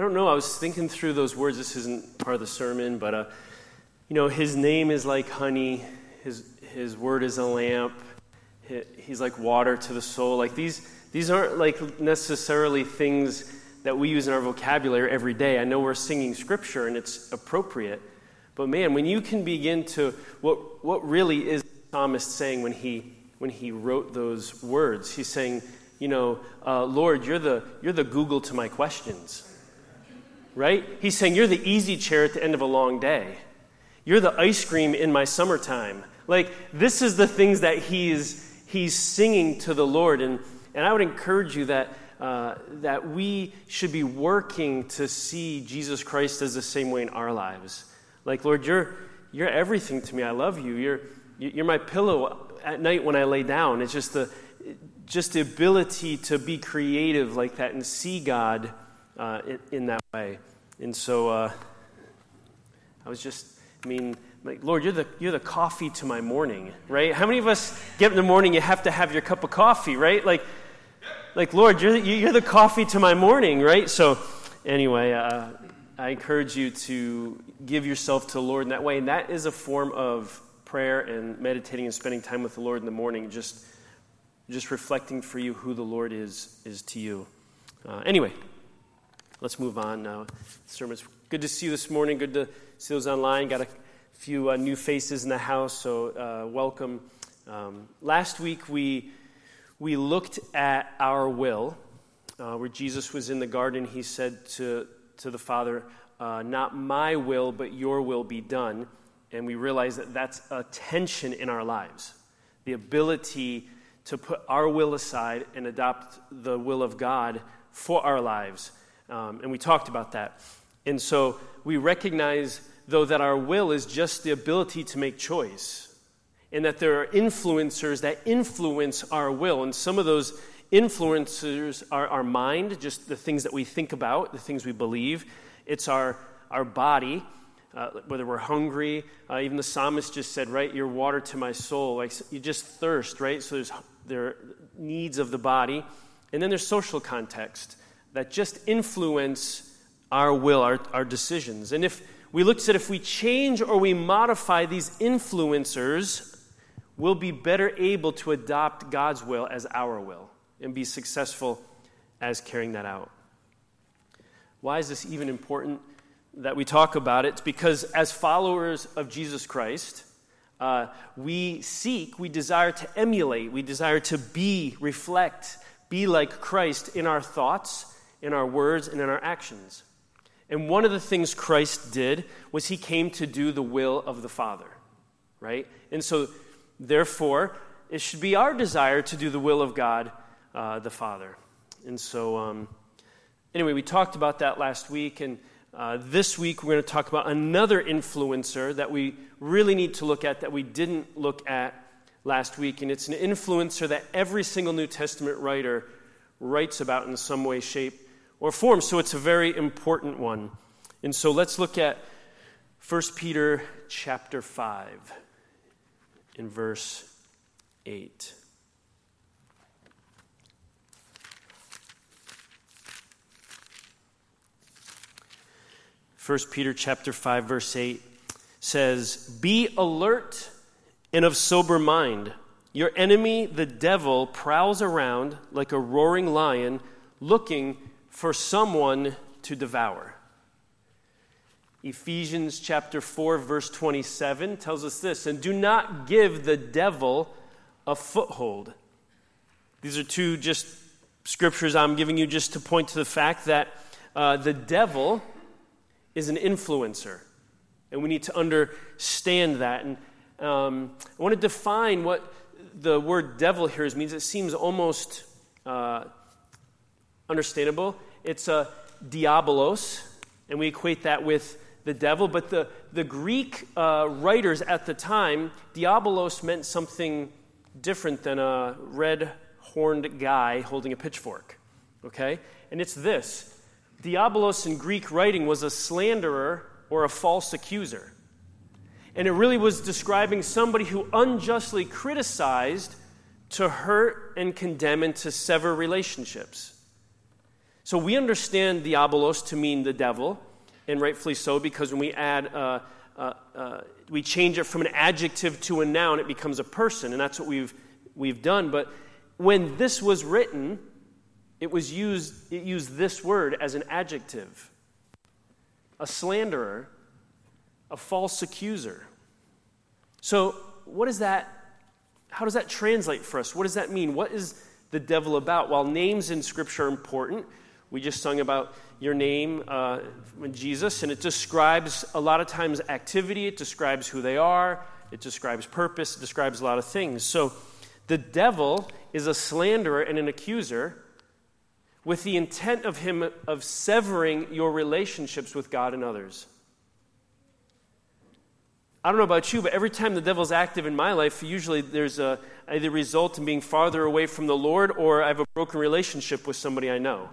I don't know. I was thinking through those words. This isn't part of the sermon, but uh, you know, his name is like honey. His his word is a lamp. He's like water to the soul. Like these these aren't like necessarily things that we use in our vocabulary every day. I know we're singing scripture and it's appropriate, but man, when you can begin to what what really is psalmist saying when he when he wrote those words? He's saying, you know, uh, Lord, you're the you're the Google to my questions right? He's saying, You're the easy chair at the end of a long day. You're the ice cream in my summertime. Like, this is the things that he's, he's singing to the Lord. And, and I would encourage you that, uh, that we should be working to see Jesus Christ as the same way in our lives. Like, Lord, you're, you're everything to me. I love you. You're, you're my pillow at night when I lay down. It's just the, just the ability to be creative like that and see God uh, in, in, that way. And so uh, I was just, I mean, like, Lord, you're the, you're the coffee to my morning, right? How many of us get in the morning, you have to have your cup of coffee, right? Like, like Lord, you're the, you're the coffee to my morning, right? So, anyway, uh, I encourage you to give yourself to the Lord in that way. And that is a form of prayer and meditating and spending time with the Lord in the morning, just, just reflecting for you who the Lord is, is to you. Uh, anyway, let's move on now. Sermons. Good to see you this morning. Good to see those online. Got a few uh, new faces in the house, so uh, welcome. Um, last week we we looked at our will, uh, where Jesus was in the garden. He said to to the Father, uh, "Not my will, but Your will be done." And we realize that that's a tension in our lives, the ability to put our will aside and adopt the will of God for our lives. Um, and we talked about that. And so we recognize, though, that our will is just the ability to make choice, and that there are influencers that influence our will. And some of those influencers are our mind, just the things that we think about, the things we believe. It's our, our body, uh, whether we're hungry. Uh, even the psalmist just said, right, you're water to my soul. Like you just thirst, right? So there's there are needs of the body. And then there's social context that just influence our will, our, our decisions. And if we looked at if we change or we modify these influencers, we'll be better able to adopt God's will as our will and be successful as carrying that out. Why is this even important that we talk about it? It's because as followers of Jesus Christ, uh, we seek, we desire to emulate, we desire to be, reflect, be like Christ in our thoughts in our words, and in our actions. And one of the things Christ did was he came to do the will of the Father, right? And so, therefore, it should be our desire to do the will of God uh, the Father. And so, um, anyway, we talked about that last week, and uh, this week we're going to talk about another influencer that we really need to look at that we didn't look at last week. And it's an influencer that every single New Testament writer writes about in some way, shape, or form. So it's a very important one. And so let's look at 1 Peter chapter 5 in verse 8. First Peter chapter 5 verse 8 says, "Be alert and of sober mind. Your enemy the devil prowls around like a roaring lion looking for someone to devour. Ephesians chapter 4 verse 27 tells us this, and do not give the devil a foothold. These are two just scriptures I'm giving you just to point to the fact that uh, the devil is an influencer. And we need to understand that. And um, I want to define what the word devil here means. It seems almost uh, understandable. It's a diabolos, and we equate that with the devil. But the, the Greek uh, writers at the time, diabolos meant something different than a red horned guy holding a pitchfork. Okay? And it's this Diabolos in Greek writing was a slanderer or a false accuser. And it really was describing somebody who unjustly criticized to hurt and condemn and to sever relationships. So we understand diabolos to mean the devil, and rightfully so, because when we add, uh, uh, uh, we change it from an adjective to a noun, it becomes a person, and that's what we've, we've done. But when this was written, it was used, it used this word as an adjective a slanderer, a false accuser. So, what is that? How does that translate for us? What does that mean? What is the devil about? While names in Scripture are important, we just sung about your name, uh, Jesus, and it describes a lot of times activity, it describes who they are, it describes purpose, it describes a lot of things. So, the devil is a slanderer and an accuser with the intent of him of severing your relationships with God and others. I don't know about you, but every time the devil's active in my life, usually there's a either result in being farther away from the Lord or I have a broken relationship with somebody I know.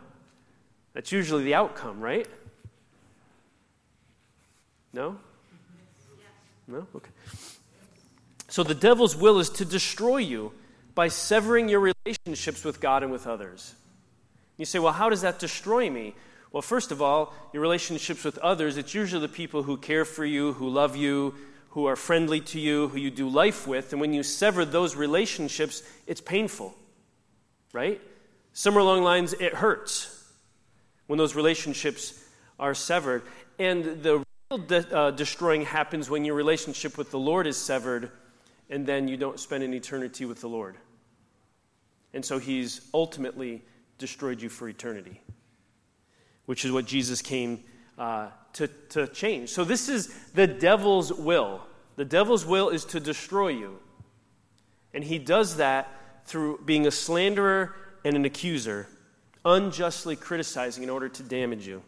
That's usually the outcome, right? No? No? Okay. So the devil's will is to destroy you by severing your relationships with God and with others. You say, well, how does that destroy me? Well, first of all, your relationships with others, it's usually the people who care for you, who love you, who are friendly to you, who you do life with. And when you sever those relationships, it's painful, right? Somewhere along the lines, it hurts when those relationships are severed. And the real de- uh, destroying happens when your relationship with the Lord is severed and then you don't spend an eternity with the Lord. And so he's ultimately destroyed you for eternity, which is what Jesus came uh, to, to change. So, this is the devil's will. The devil's will is to destroy you. And he does that through being a slanderer and an accuser, unjustly criticizing in order to damage you.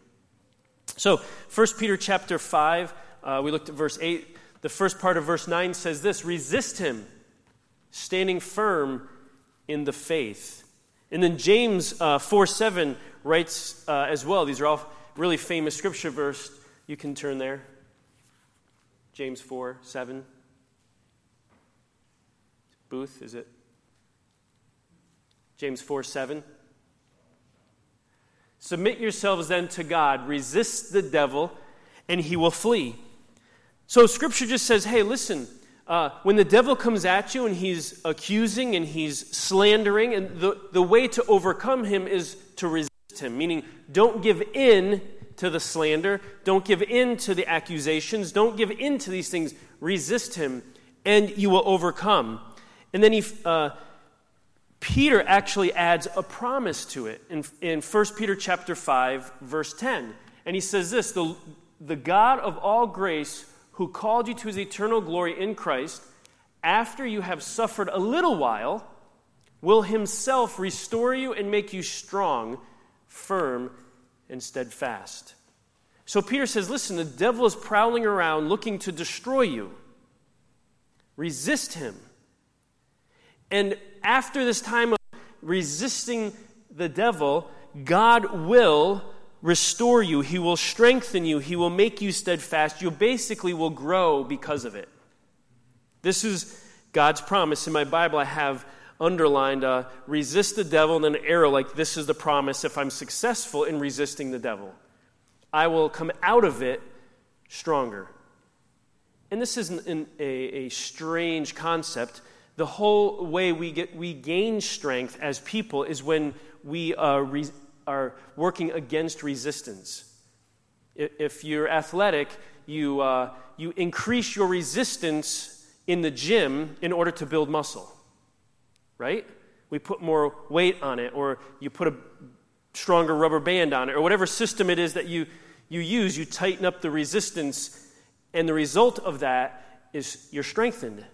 So, 1 Peter chapter 5, uh, we looked at verse 8. The first part of verse 9 says this resist him, standing firm in the faith. And then James uh, 4 7 writes uh, as well. These are all really famous scripture verse. You can turn there. James 4 7. Booth, is it? James 4 7. Submit yourselves then to God, resist the devil, and he will flee. So Scripture just says, hey, listen, uh, when the devil comes at you and he's accusing and he's slandering, and the, the way to overcome him is to resist him, meaning don't give in to the slander, don't give in to the accusations, don't give in to these things. Resist him, and you will overcome. And then he, uh, Peter actually adds a promise to it in, in 1 Peter chapter 5, verse 10. And he says this the, the God of all grace who called you to his eternal glory in Christ, after you have suffered a little while, will himself restore you and make you strong, firm, and steadfast. So Peter says, Listen, the devil is prowling around looking to destroy you. Resist him. And after this time of resisting the devil, God will restore you, He will strengthen you, He will make you steadfast. You basically will grow because of it. This is God's promise. In my Bible, I have underlined uh, resist the devil and an arrow like this is the promise if I'm successful in resisting the devil. I will come out of it stronger. And this isn't an, a, a strange concept. The whole way we, get, we gain strength as people is when we uh, re, are working against resistance. If you're athletic, you, uh, you increase your resistance in the gym in order to build muscle, right? We put more weight on it, or you put a stronger rubber band on it, or whatever system it is that you, you use, you tighten up the resistance, and the result of that is you're strengthened.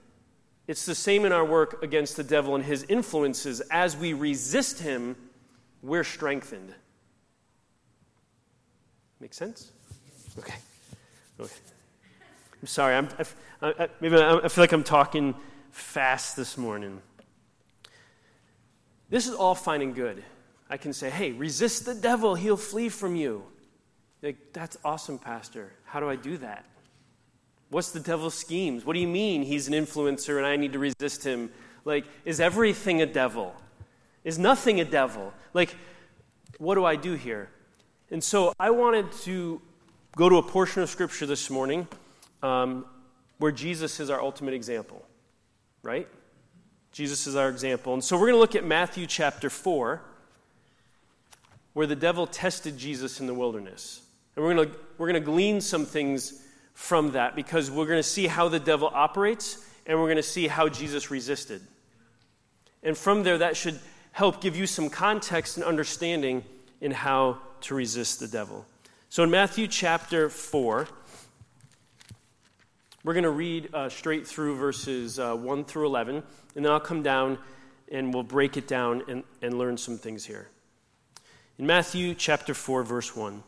It's the same in our work against the devil and his influences. As we resist him, we're strengthened. Make sense? Okay. Okay. I'm sorry. I'm, I, I, maybe I feel like I'm talking fast this morning. This is all fine and good. I can say, hey, resist the devil, he'll flee from you. Like, that's awesome, Pastor. How do I do that? What's the devil's schemes? What do you mean he's an influencer and I need to resist him? Like, is everything a devil? Is nothing a devil? Like, what do I do here? And so I wanted to go to a portion of Scripture this morning um, where Jesus is our ultimate example, right? Jesus is our example. And so we're going to look at Matthew chapter 4, where the devil tested Jesus in the wilderness. And we're going to, we're going to glean some things from that because we're going to see how the devil operates and we're going to see how Jesus resisted. And from there, that should help give you some context and understanding in how to resist the devil. So in Matthew chapter 4, we're going to read uh, straight through verses uh, 1 through 11, and then I'll come down and we'll break it down and, and learn some things here. In Matthew chapter 4, verse 1,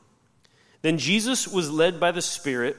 then Jesus was led by the Spirit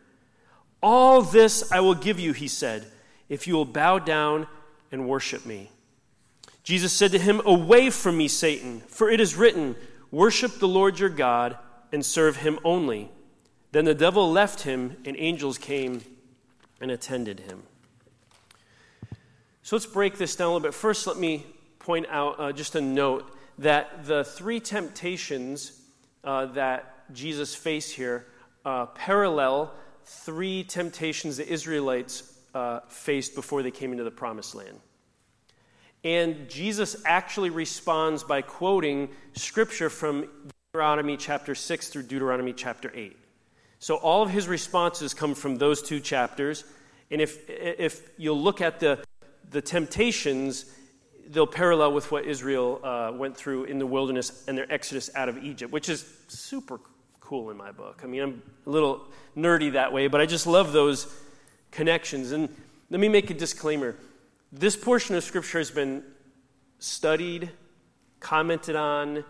All this I will give you, he said, if you will bow down and worship me. Jesus said to him, Away from me, Satan, for it is written, Worship the Lord your God and serve him only. Then the devil left him, and angels came and attended him. So let's break this down a little bit. First, let me point out uh, just a note that the three temptations uh, that Jesus faced here uh, parallel three temptations the Israelites uh, faced before they came into the promised land. And Jesus actually responds by quoting scripture from Deuteronomy chapter 6 through Deuteronomy chapter 8. So all of his responses come from those two chapters. And if, if you'll look at the, the temptations, they'll parallel with what Israel uh, went through in the wilderness and their exodus out of Egypt, which is super cool in my book. I mean, I'm a little nerdy that way, but I just love those connections. And let me make a disclaimer this portion of Scripture has been studied, commented on.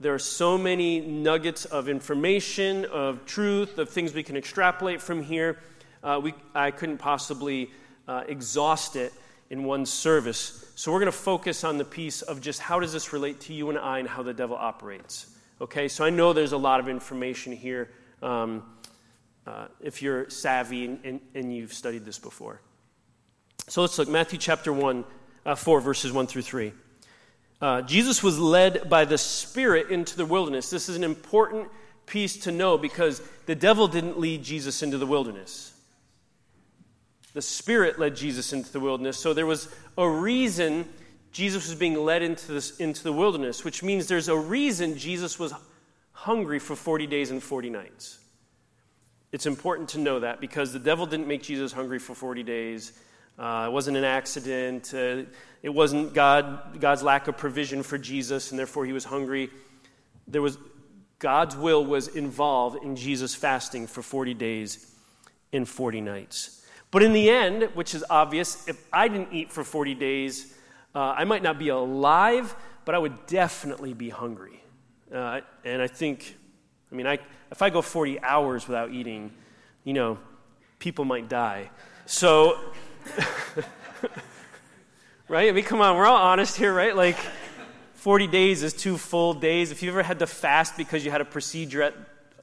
There are so many nuggets of information, of truth, of things we can extrapolate from here. Uh, we, I couldn't possibly uh, exhaust it in one service. So we're going to focus on the piece of just how does this relate to you and I and how the devil operates. Okay, so I know there's a lot of information here um, uh, if you're savvy and, and, and you've studied this before. So let's look Matthew chapter 1, uh, 4, verses 1 through 3. Uh, Jesus was led by the Spirit into the wilderness. This is an important piece to know because the devil didn't lead Jesus into the wilderness. The Spirit led Jesus into the wilderness. So there was a reason Jesus was being led into, this, into the wilderness, which means there's a reason Jesus was hungry for 40 days and 40 nights. It's important to know that because the devil didn't make Jesus hungry for 40 days uh, it wasn't an accident. Uh, it wasn't God, God's lack of provision for Jesus, and therefore he was hungry. There was God's will was involved in Jesus fasting for 40 days and 40 nights. But in the end, which is obvious, if I didn't eat for 40 days, uh, I might not be alive, but I would definitely be hungry. Uh, and I think, I mean, I, if I go 40 hours without eating, you know, people might die. So right? I mean, come on, we're all honest here, right? Like, 40 days is two full days. If you ever had to fast because you had a procedure at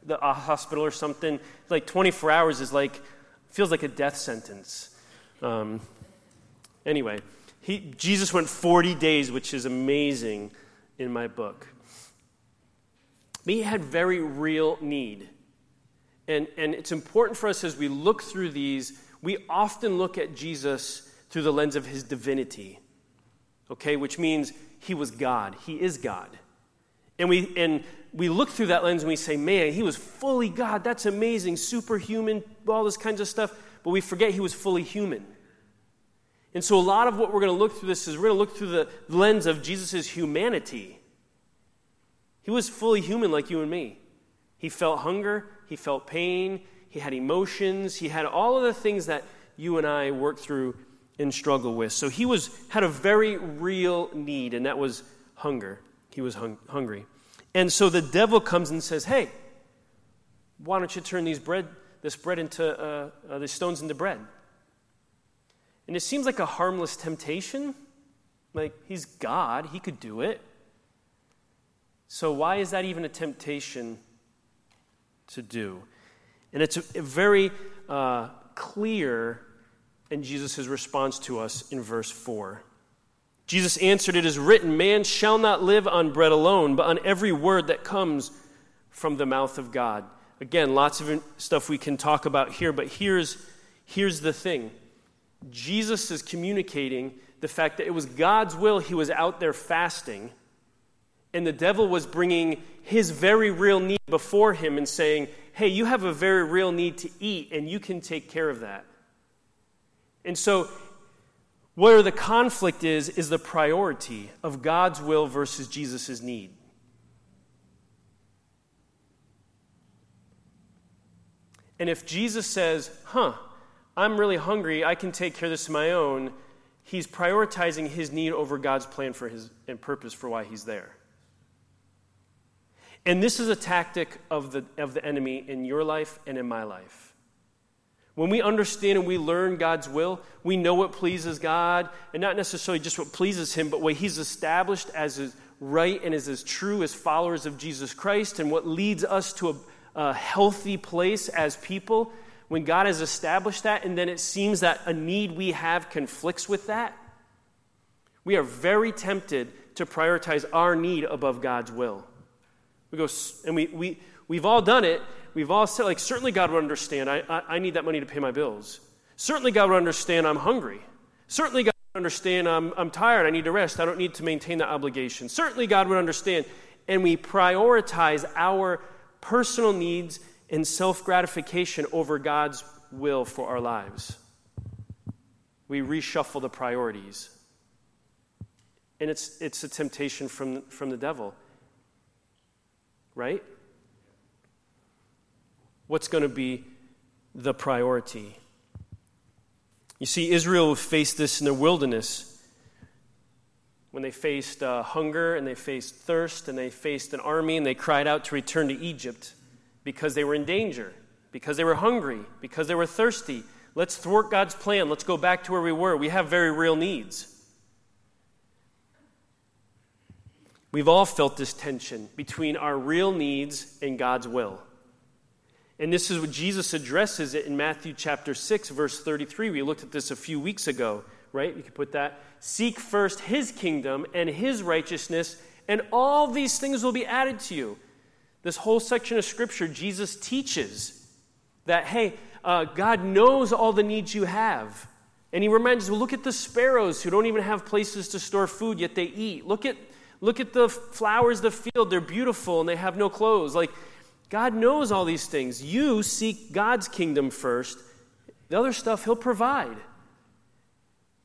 the hospital or something, like 24 hours is like, feels like a death sentence. Um, anyway, he, Jesus went 40 days, which is amazing in my book. But he had very real need. And, and it's important for us as we look through these we often look at Jesus through the lens of his divinity, okay, which means he was God, he is God. And we, and we look through that lens and we say, man, he was fully God. That's amazing, superhuman, all this kinds of stuff. but we forget he was fully human. And so, a lot of what we're going to look through this is we're going to look through the lens of Jesus' humanity. He was fully human like you and me. He felt hunger, he felt pain, he had emotions, he had all of the things that you and I work through and struggle with. So he was had a very real need, and that was hunger. He was hung, hungry. And so the devil comes and says, Hey, why don't you turn these bread, this bread into uh, uh, these stones into bread? And it seems like a harmless temptation. Like he's God, he could do it. So why is that even a temptation to do? And it's a, a very uh, clear in Jesus' response to us in verse 4. Jesus answered, It is written, Man shall not live on bread alone, but on every word that comes from the mouth of God. Again, lots of stuff we can talk about here, but here's, here's the thing Jesus is communicating the fact that it was God's will he was out there fasting, and the devil was bringing his very real need before him and saying, Hey, you have a very real need to eat, and you can take care of that. And so, where the conflict is, is the priority of God's will versus Jesus' need. And if Jesus says, huh, I'm really hungry, I can take care of this on my own, he's prioritizing his need over God's plan for his and purpose for why he's there. And this is a tactic of the, of the enemy in your life and in my life. When we understand and we learn God's will, we know what pleases God, and not necessarily just what pleases Him, but what He's established as is right and is as true as followers of Jesus Christ, and what leads us to a, a healthy place as people. When God has established that, and then it seems that a need we have conflicts with that, we are very tempted to prioritize our need above God's will. We go, and we, we, we've all done it, we've all said, like, certainly God would understand. I, I, I need that money to pay my bills. Certainly God would understand I'm hungry. Certainly God would understand I'm, I'm tired. I need to rest. I don't need to maintain that obligation. Certainly God would understand. And we prioritize our personal needs and self gratification over God's will for our lives. We reshuffle the priorities. And it's, it's a temptation from, from the devil, right? what's going to be the priority. You see, Israel faced this in the wilderness when they faced uh, hunger and they faced thirst and they faced an army and they cried out to return to Egypt because they were in danger, because they were hungry, because they were thirsty. Let's thwart God's plan. Let's go back to where we were. We have very real needs. We've all felt this tension between our real needs and God's will. And this is what Jesus addresses it in Matthew chapter 6, verse 33. We looked at this a few weeks ago, right? You can put that. Seek first his kingdom and his righteousness, and all these things will be added to you. This whole section of scripture, Jesus teaches that, hey, uh, God knows all the needs you have. And he reminds us, well, look at the sparrows who don't even have places to store food, yet they eat. Look at, look at the flowers of the field. They're beautiful and they have no clothes. Like, God knows all these things. You seek God's kingdom first, the other stuff He'll provide.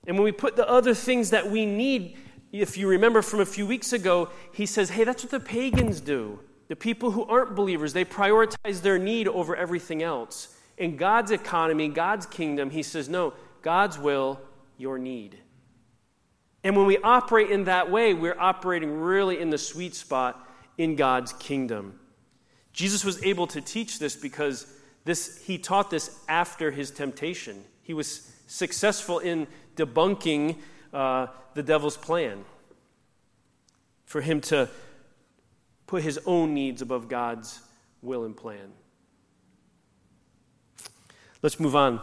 And when we put the other things that we need, if you remember from a few weeks ago, He says, hey, that's what the pagans do. The people who aren't believers, they prioritize their need over everything else. In God's economy, God's kingdom, He says, no, God's will, your need. And when we operate in that way, we're operating really in the sweet spot in God's kingdom. Jesus was able to teach this because this, he taught this after his temptation. He was successful in debunking uh, the devil's plan for him to put his own needs above God's will and plan. Let's move on.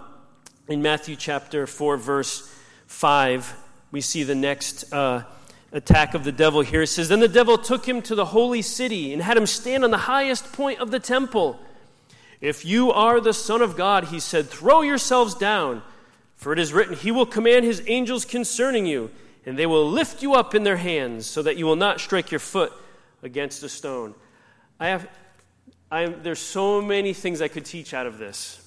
In Matthew chapter 4, verse 5, we see the next. Uh, attack of the devil here. It says, Then the devil took him to the holy city and had him stand on the highest point of the temple. If you are the Son of God, he said, throw yourselves down, for it is written, He will command His angels concerning you, and they will lift you up in their hands, so that you will not strike your foot against a stone. I have, I, there's so many things I could teach out of this.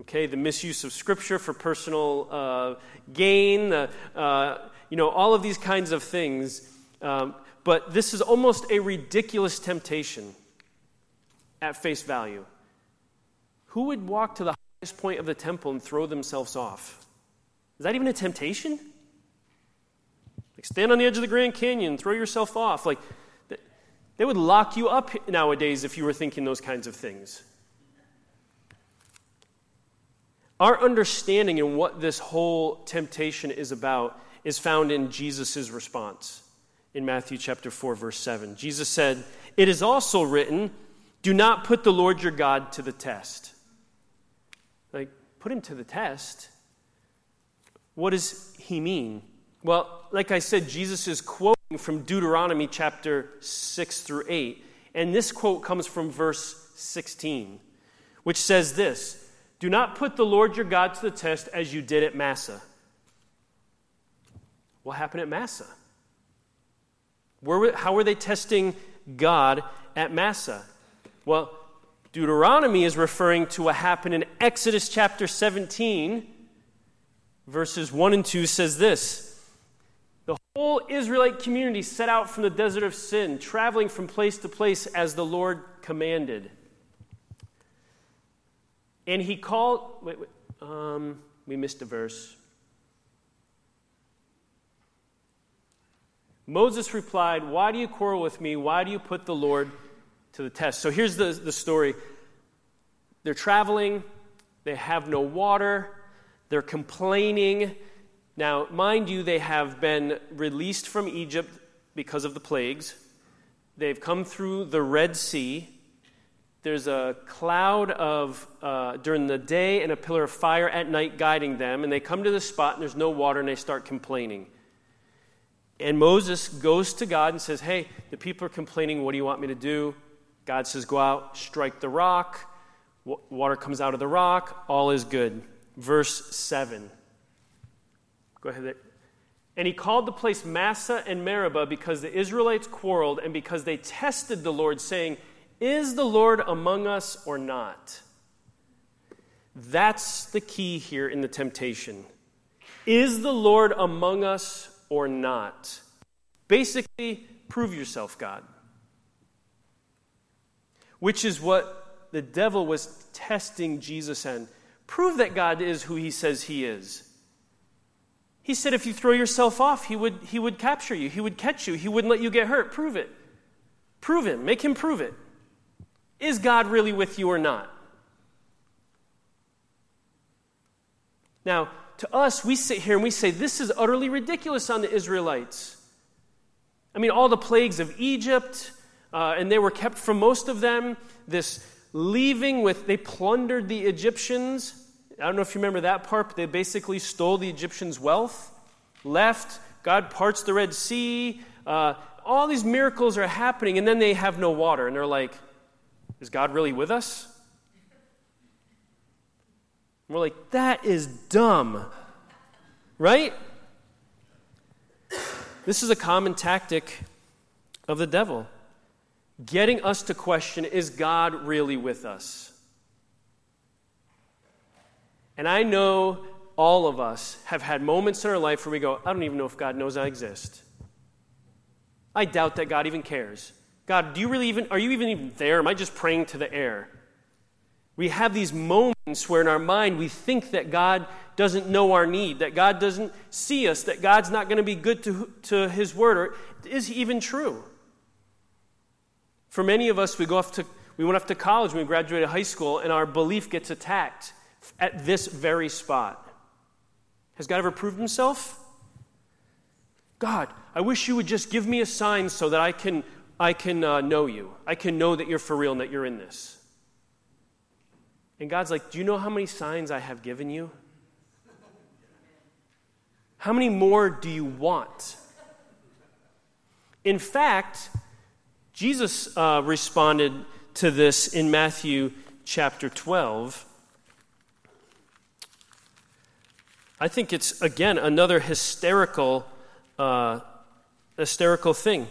Okay, the misuse of Scripture for personal uh, gain, uh, you know, all of these kinds of things. Um, but this is almost a ridiculous temptation at face value. Who would walk to the highest point of the temple and throw themselves off? Is that even a temptation? Like, stand on the edge of the Grand Canyon, throw yourself off. Like, they would lock you up nowadays if you were thinking those kinds of things. Our understanding in what this whole temptation is about is found in Jesus' response in Matthew chapter 4, verse 7. Jesus said, It is also written, Do not put the Lord your God to the test. Like, put him to the test? What does he mean? Well, like I said, Jesus is quoting from Deuteronomy chapter 6 through 8. And this quote comes from verse 16, which says this Do not put the Lord your God to the test as you did at Massah. What happened at Massah? Were, how were they testing God at Massah? Well, Deuteronomy is referring to what happened in Exodus chapter 17, verses 1 and 2 says this The whole Israelite community set out from the desert of sin, traveling from place to place as the Lord commanded. And he called, wait, wait, um, we missed a verse. Moses replied, Why do you quarrel with me? Why do you put the Lord to the test? So here's the, the story they're traveling, they have no water, they're complaining. Now, mind you, they have been released from Egypt because of the plagues. They've come through the Red Sea. There's a cloud of uh, during the day and a pillar of fire at night guiding them, and they come to the spot and there's no water and they start complaining. And Moses goes to God and says, Hey, the people are complaining. What do you want me to do? God says, Go out, strike the rock. Water comes out of the rock. All is good. Verse 7. Go ahead. And he called the place Massah and Meribah because the Israelites quarreled and because they tested the Lord, saying, Is the Lord among us or not? That's the key here in the temptation. Is the Lord among us or not. Basically, prove yourself, God. Which is what the devil was testing Jesus in. Prove that God is who he says he is. He said if you throw yourself off, he would, he would capture you, he would catch you, he wouldn't let you get hurt. Prove it. Prove him. Make him prove it. Is God really with you or not? Now, to us, we sit here and we say, this is utterly ridiculous on the Israelites. I mean, all the plagues of Egypt, uh, and they were kept from most of them. This leaving with, they plundered the Egyptians. I don't know if you remember that part, but they basically stole the Egyptians' wealth, left, God parts the Red Sea. Uh, all these miracles are happening, and then they have no water, and they're like, is God really with us? we're like, that is dumb. Right? This is a common tactic of the devil getting us to question is God really with us? And I know all of us have had moments in our life where we go, I don't even know if God knows I exist. I doubt that God even cares. God, do you really even are you even, even there? Am I just praying to the air? We have these moments where in our mind we think that God doesn't know our need, that God doesn't see us, that God's not going to be good to, to His word, or is He even true? For many of us, we go off to we went off to college we graduated high school, and our belief gets attacked at this very spot. Has God ever proved Himself? God, I wish you would just give me a sign so that I can I can uh, know you. I can know that you're for real and that you're in this. And God's like, Do you know how many signs I have given you? How many more do you want? In fact, Jesus uh, responded to this in Matthew chapter 12. I think it's, again, another hysterical, uh, hysterical thing.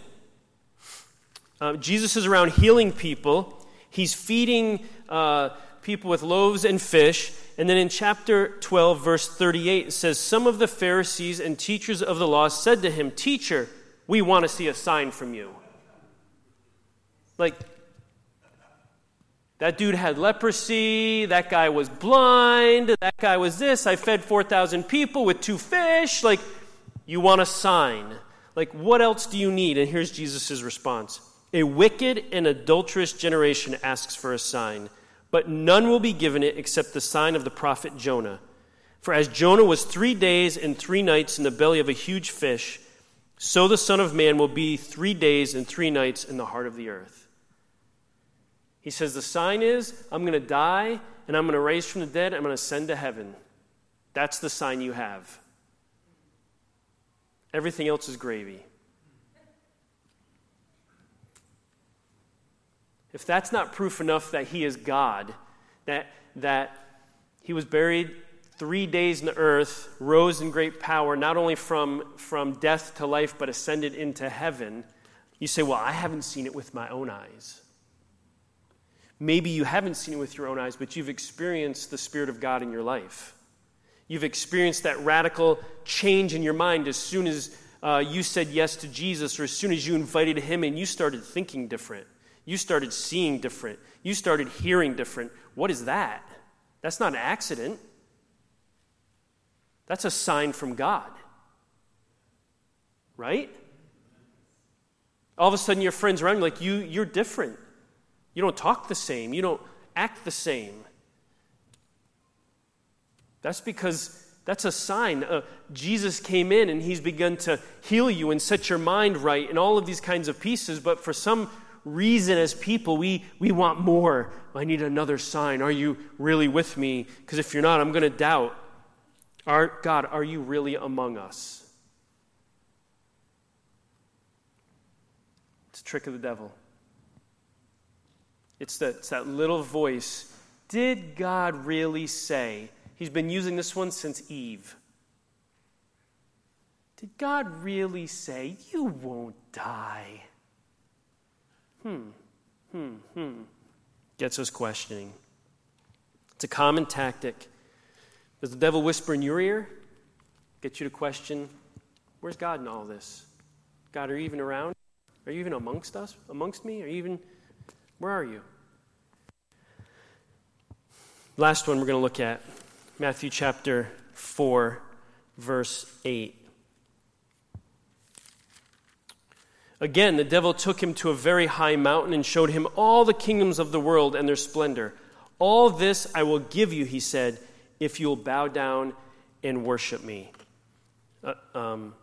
Uh, Jesus is around healing people. He's feeding uh, people with loaves and fish. And then in chapter 12, verse 38, it says, Some of the Pharisees and teachers of the law said to him, Teacher, we want to see a sign from you. Like, that dude had leprosy. That guy was blind. That guy was this. I fed 4,000 people with two fish. Like, you want a sign. Like, what else do you need? And here's Jesus' response A wicked and adulterous generation asks for a sign, but none will be given it except the sign of the prophet Jonah. For as Jonah was three days and three nights in the belly of a huge fish, so the Son of Man will be three days and three nights in the heart of the earth. He says, The sign is I'm going to die and I'm going to raise from the dead. I'm going to ascend to heaven. That's the sign you have. Everything else is gravy. If that's not proof enough that he is God, that, that he was buried three days in the earth, rose in great power, not only from, from death to life, but ascended into heaven, you say, Well, I haven't seen it with my own eyes. Maybe you haven't seen it with your own eyes, but you've experienced the Spirit of God in your life. You've experienced that radical change in your mind as soon as uh, you said yes to Jesus, or as soon as you invited Him and you started thinking different. You started seeing different. You started hearing different. What is that? That's not an accident. That's a sign from God. Right? All of a sudden, your friends around you, like, you, you're different. You don't talk the same. You don't act the same. That's because that's a sign. Uh, Jesus came in and he's begun to heal you and set your mind right and all of these kinds of pieces. But for some reason, as people, we, we want more. I need another sign. Are you really with me? Because if you're not, I'm going to doubt. Are, God, are you really among us? It's a trick of the devil. It's that, it's that little voice. Did God really say? He's been using this one since Eve. Did God really say, You won't die? Hmm, hmm, hmm. Gets us questioning. It's a common tactic. Does the devil whisper in your ear? Get you to question, Where's God in all this? God, are you even around? Are you even amongst us? Amongst me? Are you even where are you? Last one we're going to look at Matthew chapter 4, verse 8. Again, the devil took him to a very high mountain and showed him all the kingdoms of the world and their splendor. All this I will give you, he said, if you'll bow down and worship me. Uh, um,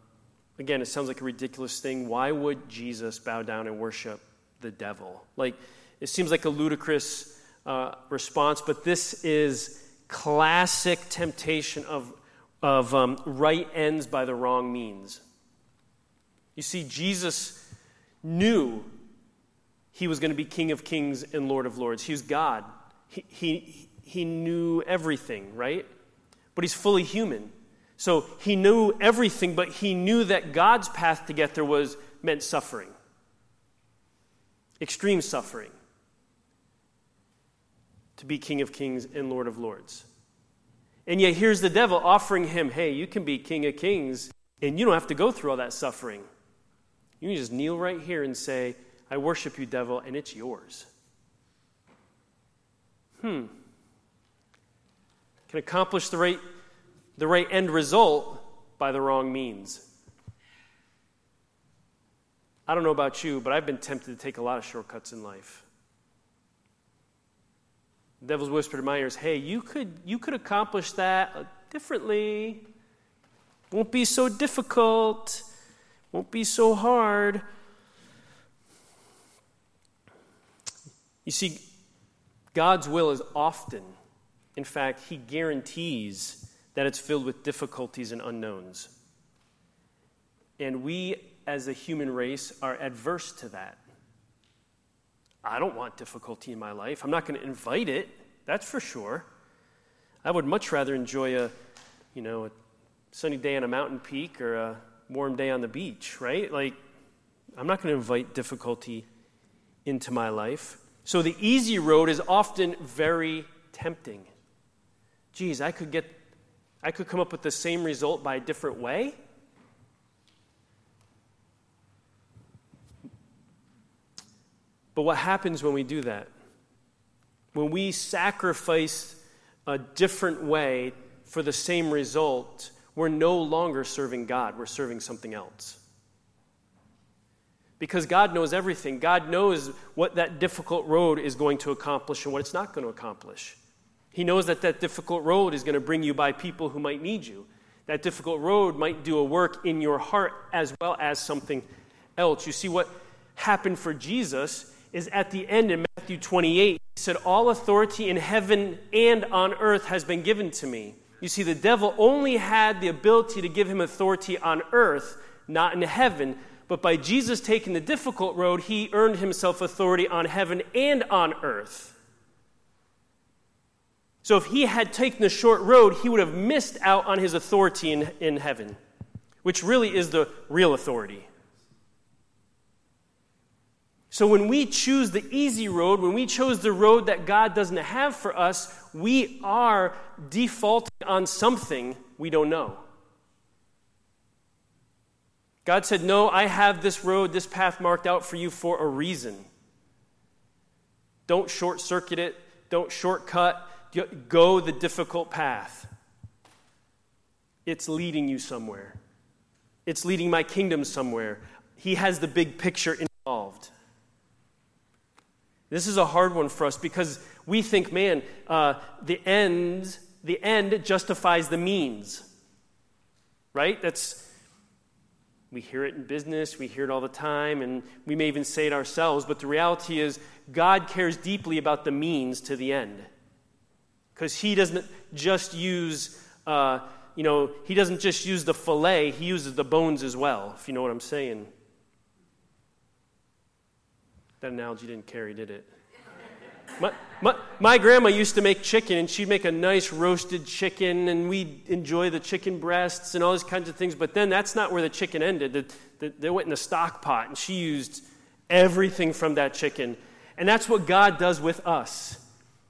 again, it sounds like a ridiculous thing. Why would Jesus bow down and worship the devil? Like, it seems like a ludicrous uh, response, but this is classic temptation of, of um, right ends by the wrong means. You see, Jesus knew he was going to be King of Kings and Lord of Lords. He was God. He, he, he knew everything, right? But he's fully human. So he knew everything, but he knew that God's path to get there was meant suffering, extreme suffering to be King of Kings and Lord of Lords. And yet, here's the devil offering him, hey, you can be King of Kings, and you don't have to go through all that suffering. You can just kneel right here and say, I worship you, devil, and it's yours. Hmm. Can accomplish the right, the right end result by the wrong means. I don't know about you, but I've been tempted to take a lot of shortcuts in life. The devil's whispered in my ears, hey, you could, you could accomplish that differently. Won't be so difficult. Won't be so hard. You see, God's will is often, in fact, He guarantees that it's filled with difficulties and unknowns. And we, as a human race, are adverse to that. I don't want difficulty in my life. I'm not going to invite it, that's for sure. I would much rather enjoy a, you know, a sunny day on a mountain peak or a warm day on the beach, right? Like, I'm not going to invite difficulty into my life. So the easy road is often very tempting. geez, I could get, I could come up with the same result by a different way. But what happens when we do that? When we sacrifice a different way for the same result, we're no longer serving God, we're serving something else. Because God knows everything. God knows what that difficult road is going to accomplish and what it's not going to accomplish. He knows that that difficult road is going to bring you by people who might need you. That difficult road might do a work in your heart as well as something else. You see, what happened for Jesus is at the end in Matthew 28, he said, All authority in heaven and on earth has been given to me. You see, the devil only had the ability to give him authority on earth, not in heaven. But by Jesus taking the difficult road, he earned himself authority on heaven and on earth. So if he had taken the short road, he would have missed out on his authority in, in heaven, which really is the real authority. So when we choose the easy road, when we chose the road that God doesn't have for us, we are defaulting on something we don't know. God said, No, I have this road, this path marked out for you for a reason. Don't short circuit it, don't shortcut, go the difficult path. It's leading you somewhere, it's leading my kingdom somewhere. He has the big picture involved. This is a hard one for us because we think, man, uh, the end, the end justifies the means. Right? That's we hear it in business, we hear it all the time, and we may even say it ourselves, but the reality is God cares deeply about the means to the end. Because He doesn't just use, uh, you know, He doesn't just use the fillet, He uses the bones as well, if you know what I'm saying. That analogy didn't carry, did it? My, my, my, grandma used to make chicken, and she'd make a nice roasted chicken, and we'd enjoy the chicken breasts and all these kinds of things. But then that's not where the chicken ended. The, the, they went in the stock pot, and she used everything from that chicken. And that's what God does with us.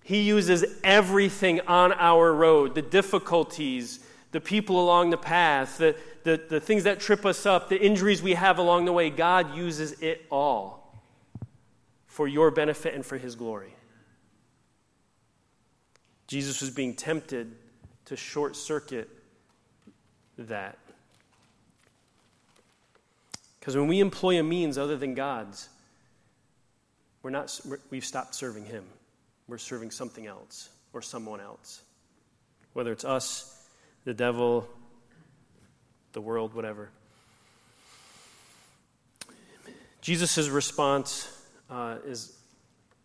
He uses everything on our road the difficulties, the people along the path, the, the, the things that trip us up, the injuries we have along the way. God uses it all for your benefit and for His glory. Jesus was being tempted to short circuit that. Because when we employ a means other than God's, we're not, we've stopped serving Him. We're serving something else or someone else. Whether it's us, the devil, the world, whatever. Jesus' response uh, is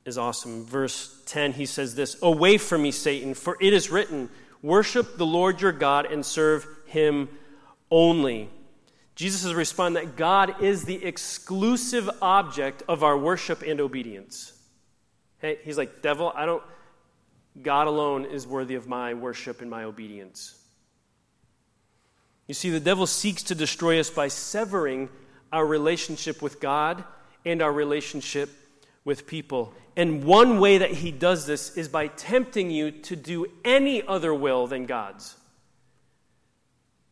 is awesome. Verse 10, he says this Away from me, Satan, for it is written, Worship the Lord your God and serve him only. Jesus is responding that God is the exclusive object of our worship and obedience. Hey, he's like, Devil, I don't, God alone is worthy of my worship and my obedience. You see, the devil seeks to destroy us by severing our relationship with God and our relationship with people. And one way that he does this is by tempting you to do any other will than God's.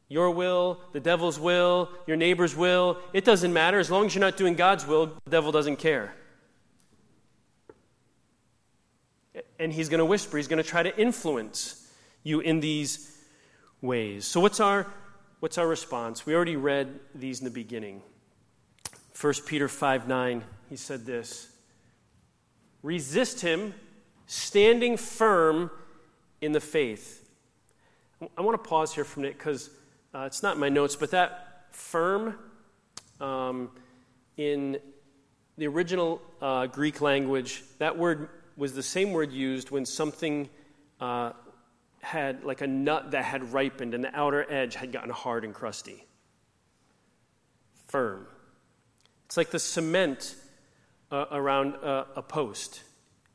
Your will, the devil's will, your neighbor's will, it doesn't matter. As long as you're not doing God's will, the devil doesn't care. And he's going to whisper, he's going to try to influence you in these ways. So, what's our, what's our response? We already read these in the beginning. 1 Peter 5 9, he said this resist him, standing firm in the faith. I want to pause here for a minute because uh, it's not in my notes, but that firm um, in the original uh, Greek language, that word was the same word used when something uh, had like a nut that had ripened and the outer edge had gotten hard and crusty. Firm. It's like the cement uh, around a, a post,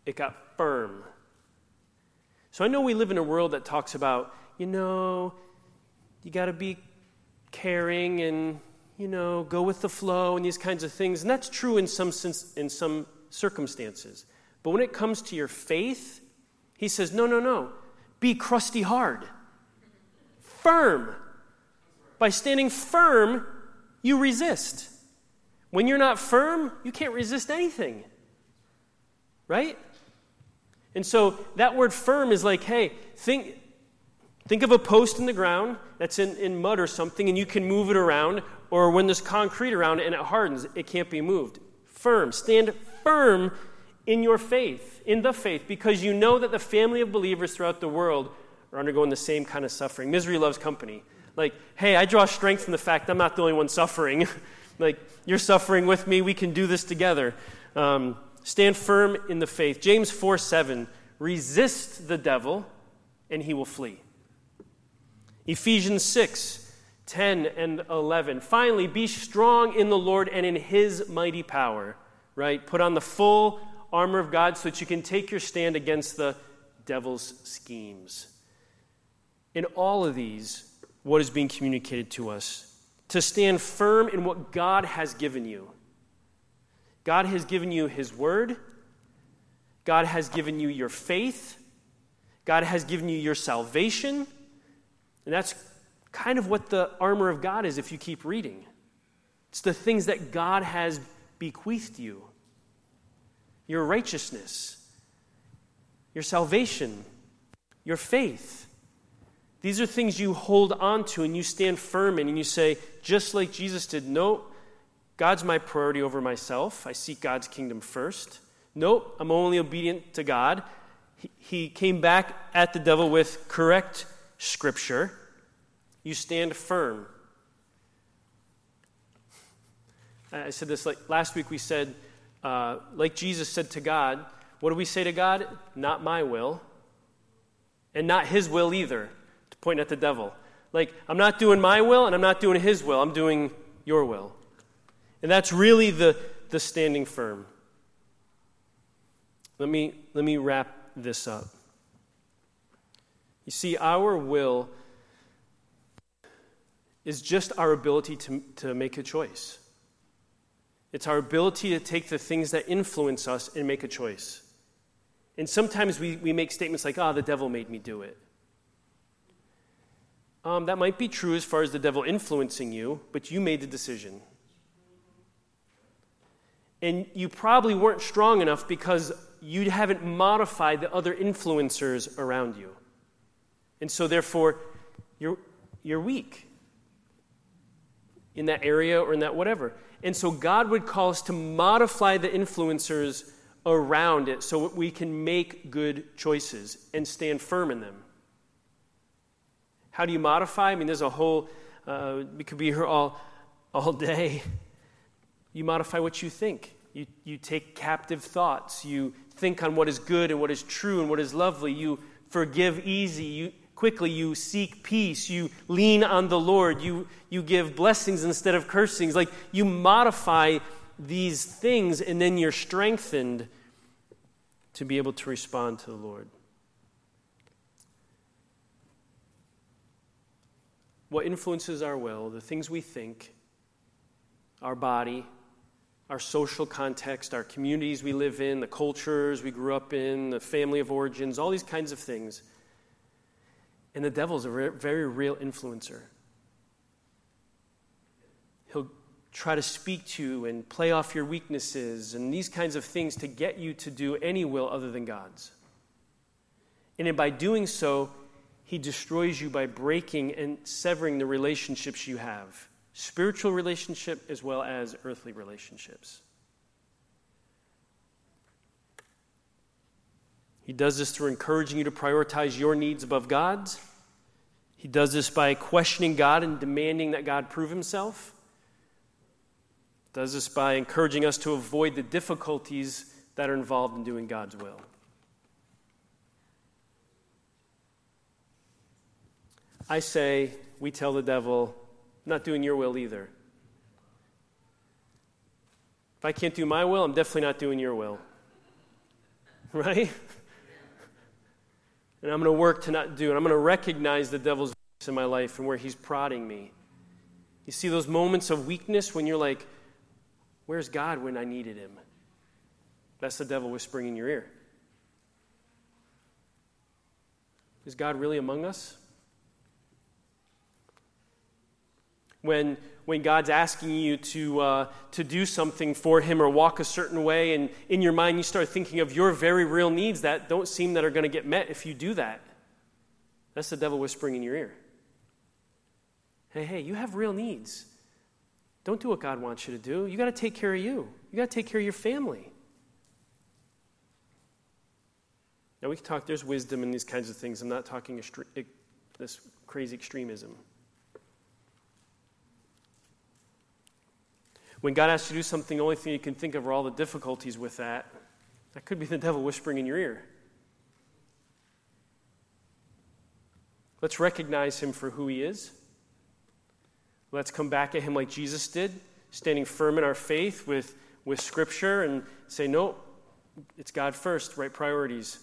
it got firm. So I know we live in a world that talks about, you know, you got to be caring and, you know, go with the flow and these kinds of things. And that's true in some, sense, in some circumstances. But when it comes to your faith, he says, no, no, no. be crusty hard. Firm. By standing firm, you resist. When you're not firm, you can't resist anything. Right? And so that word firm is like, hey, think, think of a post in the ground that's in, in mud or something, and you can move it around, or when there's concrete around it and it hardens, it can't be moved. Firm. Stand firm in your faith, in the faith, because you know that the family of believers throughout the world are undergoing the same kind of suffering. Misery loves company. Like, hey, I draw strength from the fact I'm not the only one suffering. like, you're suffering with me, we can do this together. Um, stand firm in the faith. James 4 7, resist the devil, and he will flee. Ephesians 6 10 and 11. Finally, be strong in the Lord and in his mighty power, right? Put on the full armor of God so that you can take your stand against the devil's schemes. In all of these, what is being communicated to us? To stand firm in what God has given you. God has given you his word. God has given you your faith. God has given you your salvation. And that's kind of what the armor of God is if you keep reading. It's the things that God has bequeathed you your righteousness, your salvation, your faith. These are things you hold on to and you stand firm in, and you say, just like Jesus did, no, God's my priority over myself. I seek God's kingdom first. Nope, I'm only obedient to God. He, he came back at the devil with correct scripture you stand firm. I said this like last week, we said, uh, like Jesus said to God, what do we say to God? Not my will, and not his will either, to point at the devil. Like, I'm not doing my will, and I'm not doing his will, I'm doing your will. And that's really the, the standing firm. Let me, let me wrap this up. You see, our will is just our ability to, to make a choice. It's our ability to take the things that influence us and make a choice. And sometimes we, we make statements like, ah, oh, the devil made me do it. Um, that might be true as far as the devil influencing you, but you made the decision. And you probably weren't strong enough because you haven't modified the other influencers around you. And so, therefore, you're, you're weak in that area or in that whatever. And so God would call us to modify the influencers around it so we can make good choices and stand firm in them. How do you modify? I mean, there's a whole, uh, we could be here all, all day. You modify what you think. You, you take captive thoughts. You think on what is good and what is true and what is lovely. You forgive easy. You, quickly. You seek peace. You lean on the Lord. You, you give blessings instead of cursings. Like you modify these things, and then you're strengthened to be able to respond to the Lord. What influences our will, the things we think, our body, our social context, our communities we live in, the cultures we grew up in, the family of origins, all these kinds of things and the devil's a re- very real influencer. He'll try to speak to you and play off your weaknesses and these kinds of things to get you to do any will other than God's. And by doing so, he destroys you by breaking and severing the relationships you have spiritual relationship as well as earthly relationships. He does this through encouraging you to prioritize your needs above God's. He does this by questioning God and demanding that God prove himself. He does this by encouraging us to avoid the difficulties that are involved in doing God's will. I say, we tell the devil, not doing your will either. If I can't do my will, I'm definitely not doing your will. Right? and I'm going to work to not do it. I'm going to recognize the devil's voice in my life and where he's prodding me. You see those moments of weakness when you're like, Where's God when I needed him? That's the devil whispering in your ear. Is God really among us? When, when God's asking you to, uh, to do something for Him or walk a certain way, and in your mind you start thinking of your very real needs that don't seem that are going to get met if you do that. That's the devil whispering in your ear. Hey, hey, you have real needs. Don't do what God wants you to do. You got to take care of you. You got to take care of your family. Now, we can talk, there's wisdom in these kinds of things. I'm not talking this crazy extremism. When God asks you to do something, the only thing you can think of are all the difficulties with that. That could be the devil whispering in your ear. Let's recognize him for who he is. Let's come back at him like Jesus did, standing firm in our faith with, with Scripture and say, no, it's God first, right priorities.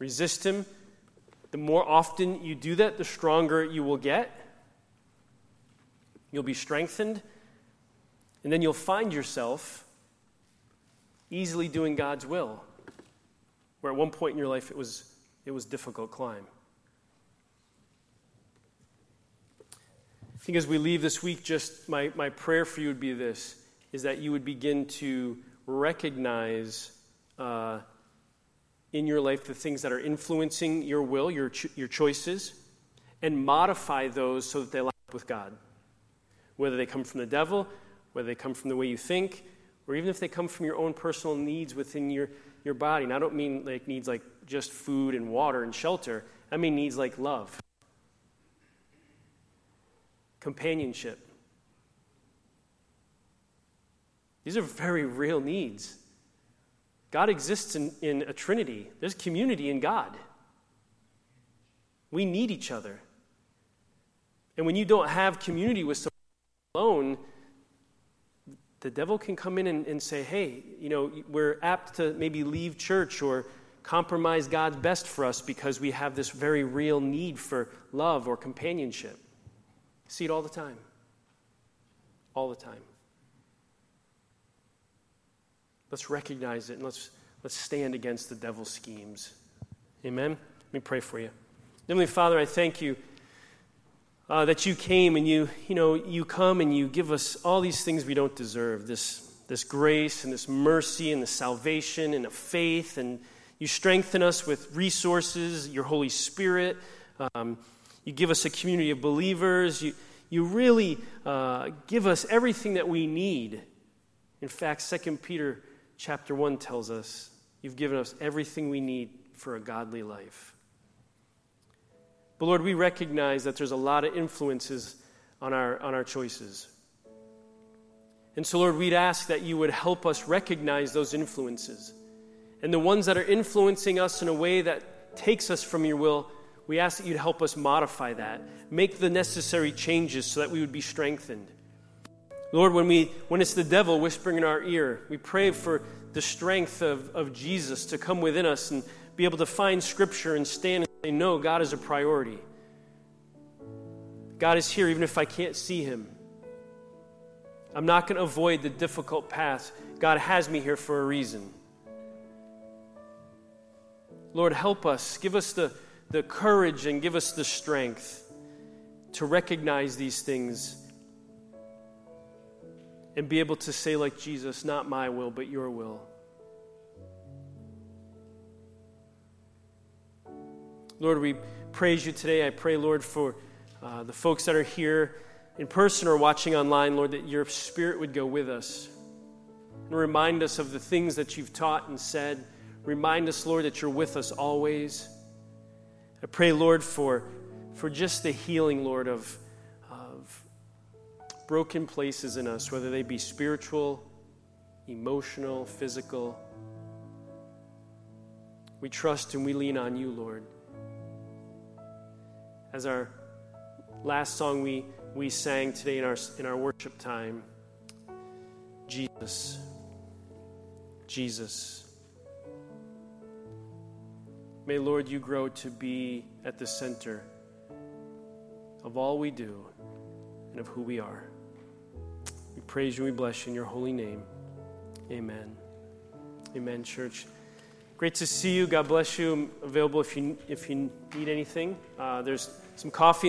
Resist him. The more often you do that, the stronger you will get. You'll be strengthened. And then you'll find yourself easily doing God's will, where at one point in your life it was, it was difficult climb. I think as we leave this week, just my, my prayer for you would be this is that you would begin to recognize uh, in your life the things that are influencing your will, your, cho- your choices, and modify those so that they line up with God. Whether they come from the devil, whether they come from the way you think, or even if they come from your own personal needs within your, your body. And I don't mean like needs like just food and water and shelter, I mean needs like love companionship. These are very real needs. God exists in, in a trinity, there's community in God. We need each other. And when you don't have community with someone alone, the devil can come in and, and, say, hey, you know, we're apt to maybe leave church or compromise God's best for us because we have this very real need for love or companionship. See it all the time. All the time. Let's recognize it and let's, let's stand against the devil's schemes. Amen? Let me pray for you. Heavenly Father, I thank you uh, that you came and you, you know, you come and you give us all these things we don't deserve this, this grace and this mercy and the salvation and a faith, and you strengthen us with resources, your Holy Spirit. Um, you give us a community of believers. You, you really uh, give us everything that we need. In fact, 2 Peter chapter 1 tells us you've given us everything we need for a godly life. But Lord, we recognize that there's a lot of influences on our, on our choices. And so, Lord, we'd ask that you would help us recognize those influences. And the ones that are influencing us in a way that takes us from your will, we ask that you'd help us modify that, make the necessary changes so that we would be strengthened. Lord, when, we, when it's the devil whispering in our ear, we pray for the strength of, of Jesus to come within us and be able to find Scripture and stand and say, No, God is a priority. God is here even if I can't see Him. I'm not going to avoid the difficult path. God has me here for a reason. Lord, help us. Give us the the courage and give us the strength to recognize these things and be able to say, like Jesus, not my will, but your will. Lord, we praise you today. I pray, Lord, for uh, the folks that are here in person or watching online, Lord, that your spirit would go with us and remind us of the things that you've taught and said. Remind us, Lord, that you're with us always. I pray, Lord, for, for just the healing, Lord, of, of broken places in us, whether they be spiritual, emotional, physical. We trust and we lean on you, Lord. As our last song we, we sang today in our, in our worship time Jesus, Jesus. May, Lord, you grow to be at the center of all we do and of who we are. We praise you we bless you in your holy name. Amen. Amen, church. Great to see you. God bless you. I'm available if you if you need anything. Uh, there's some coffee.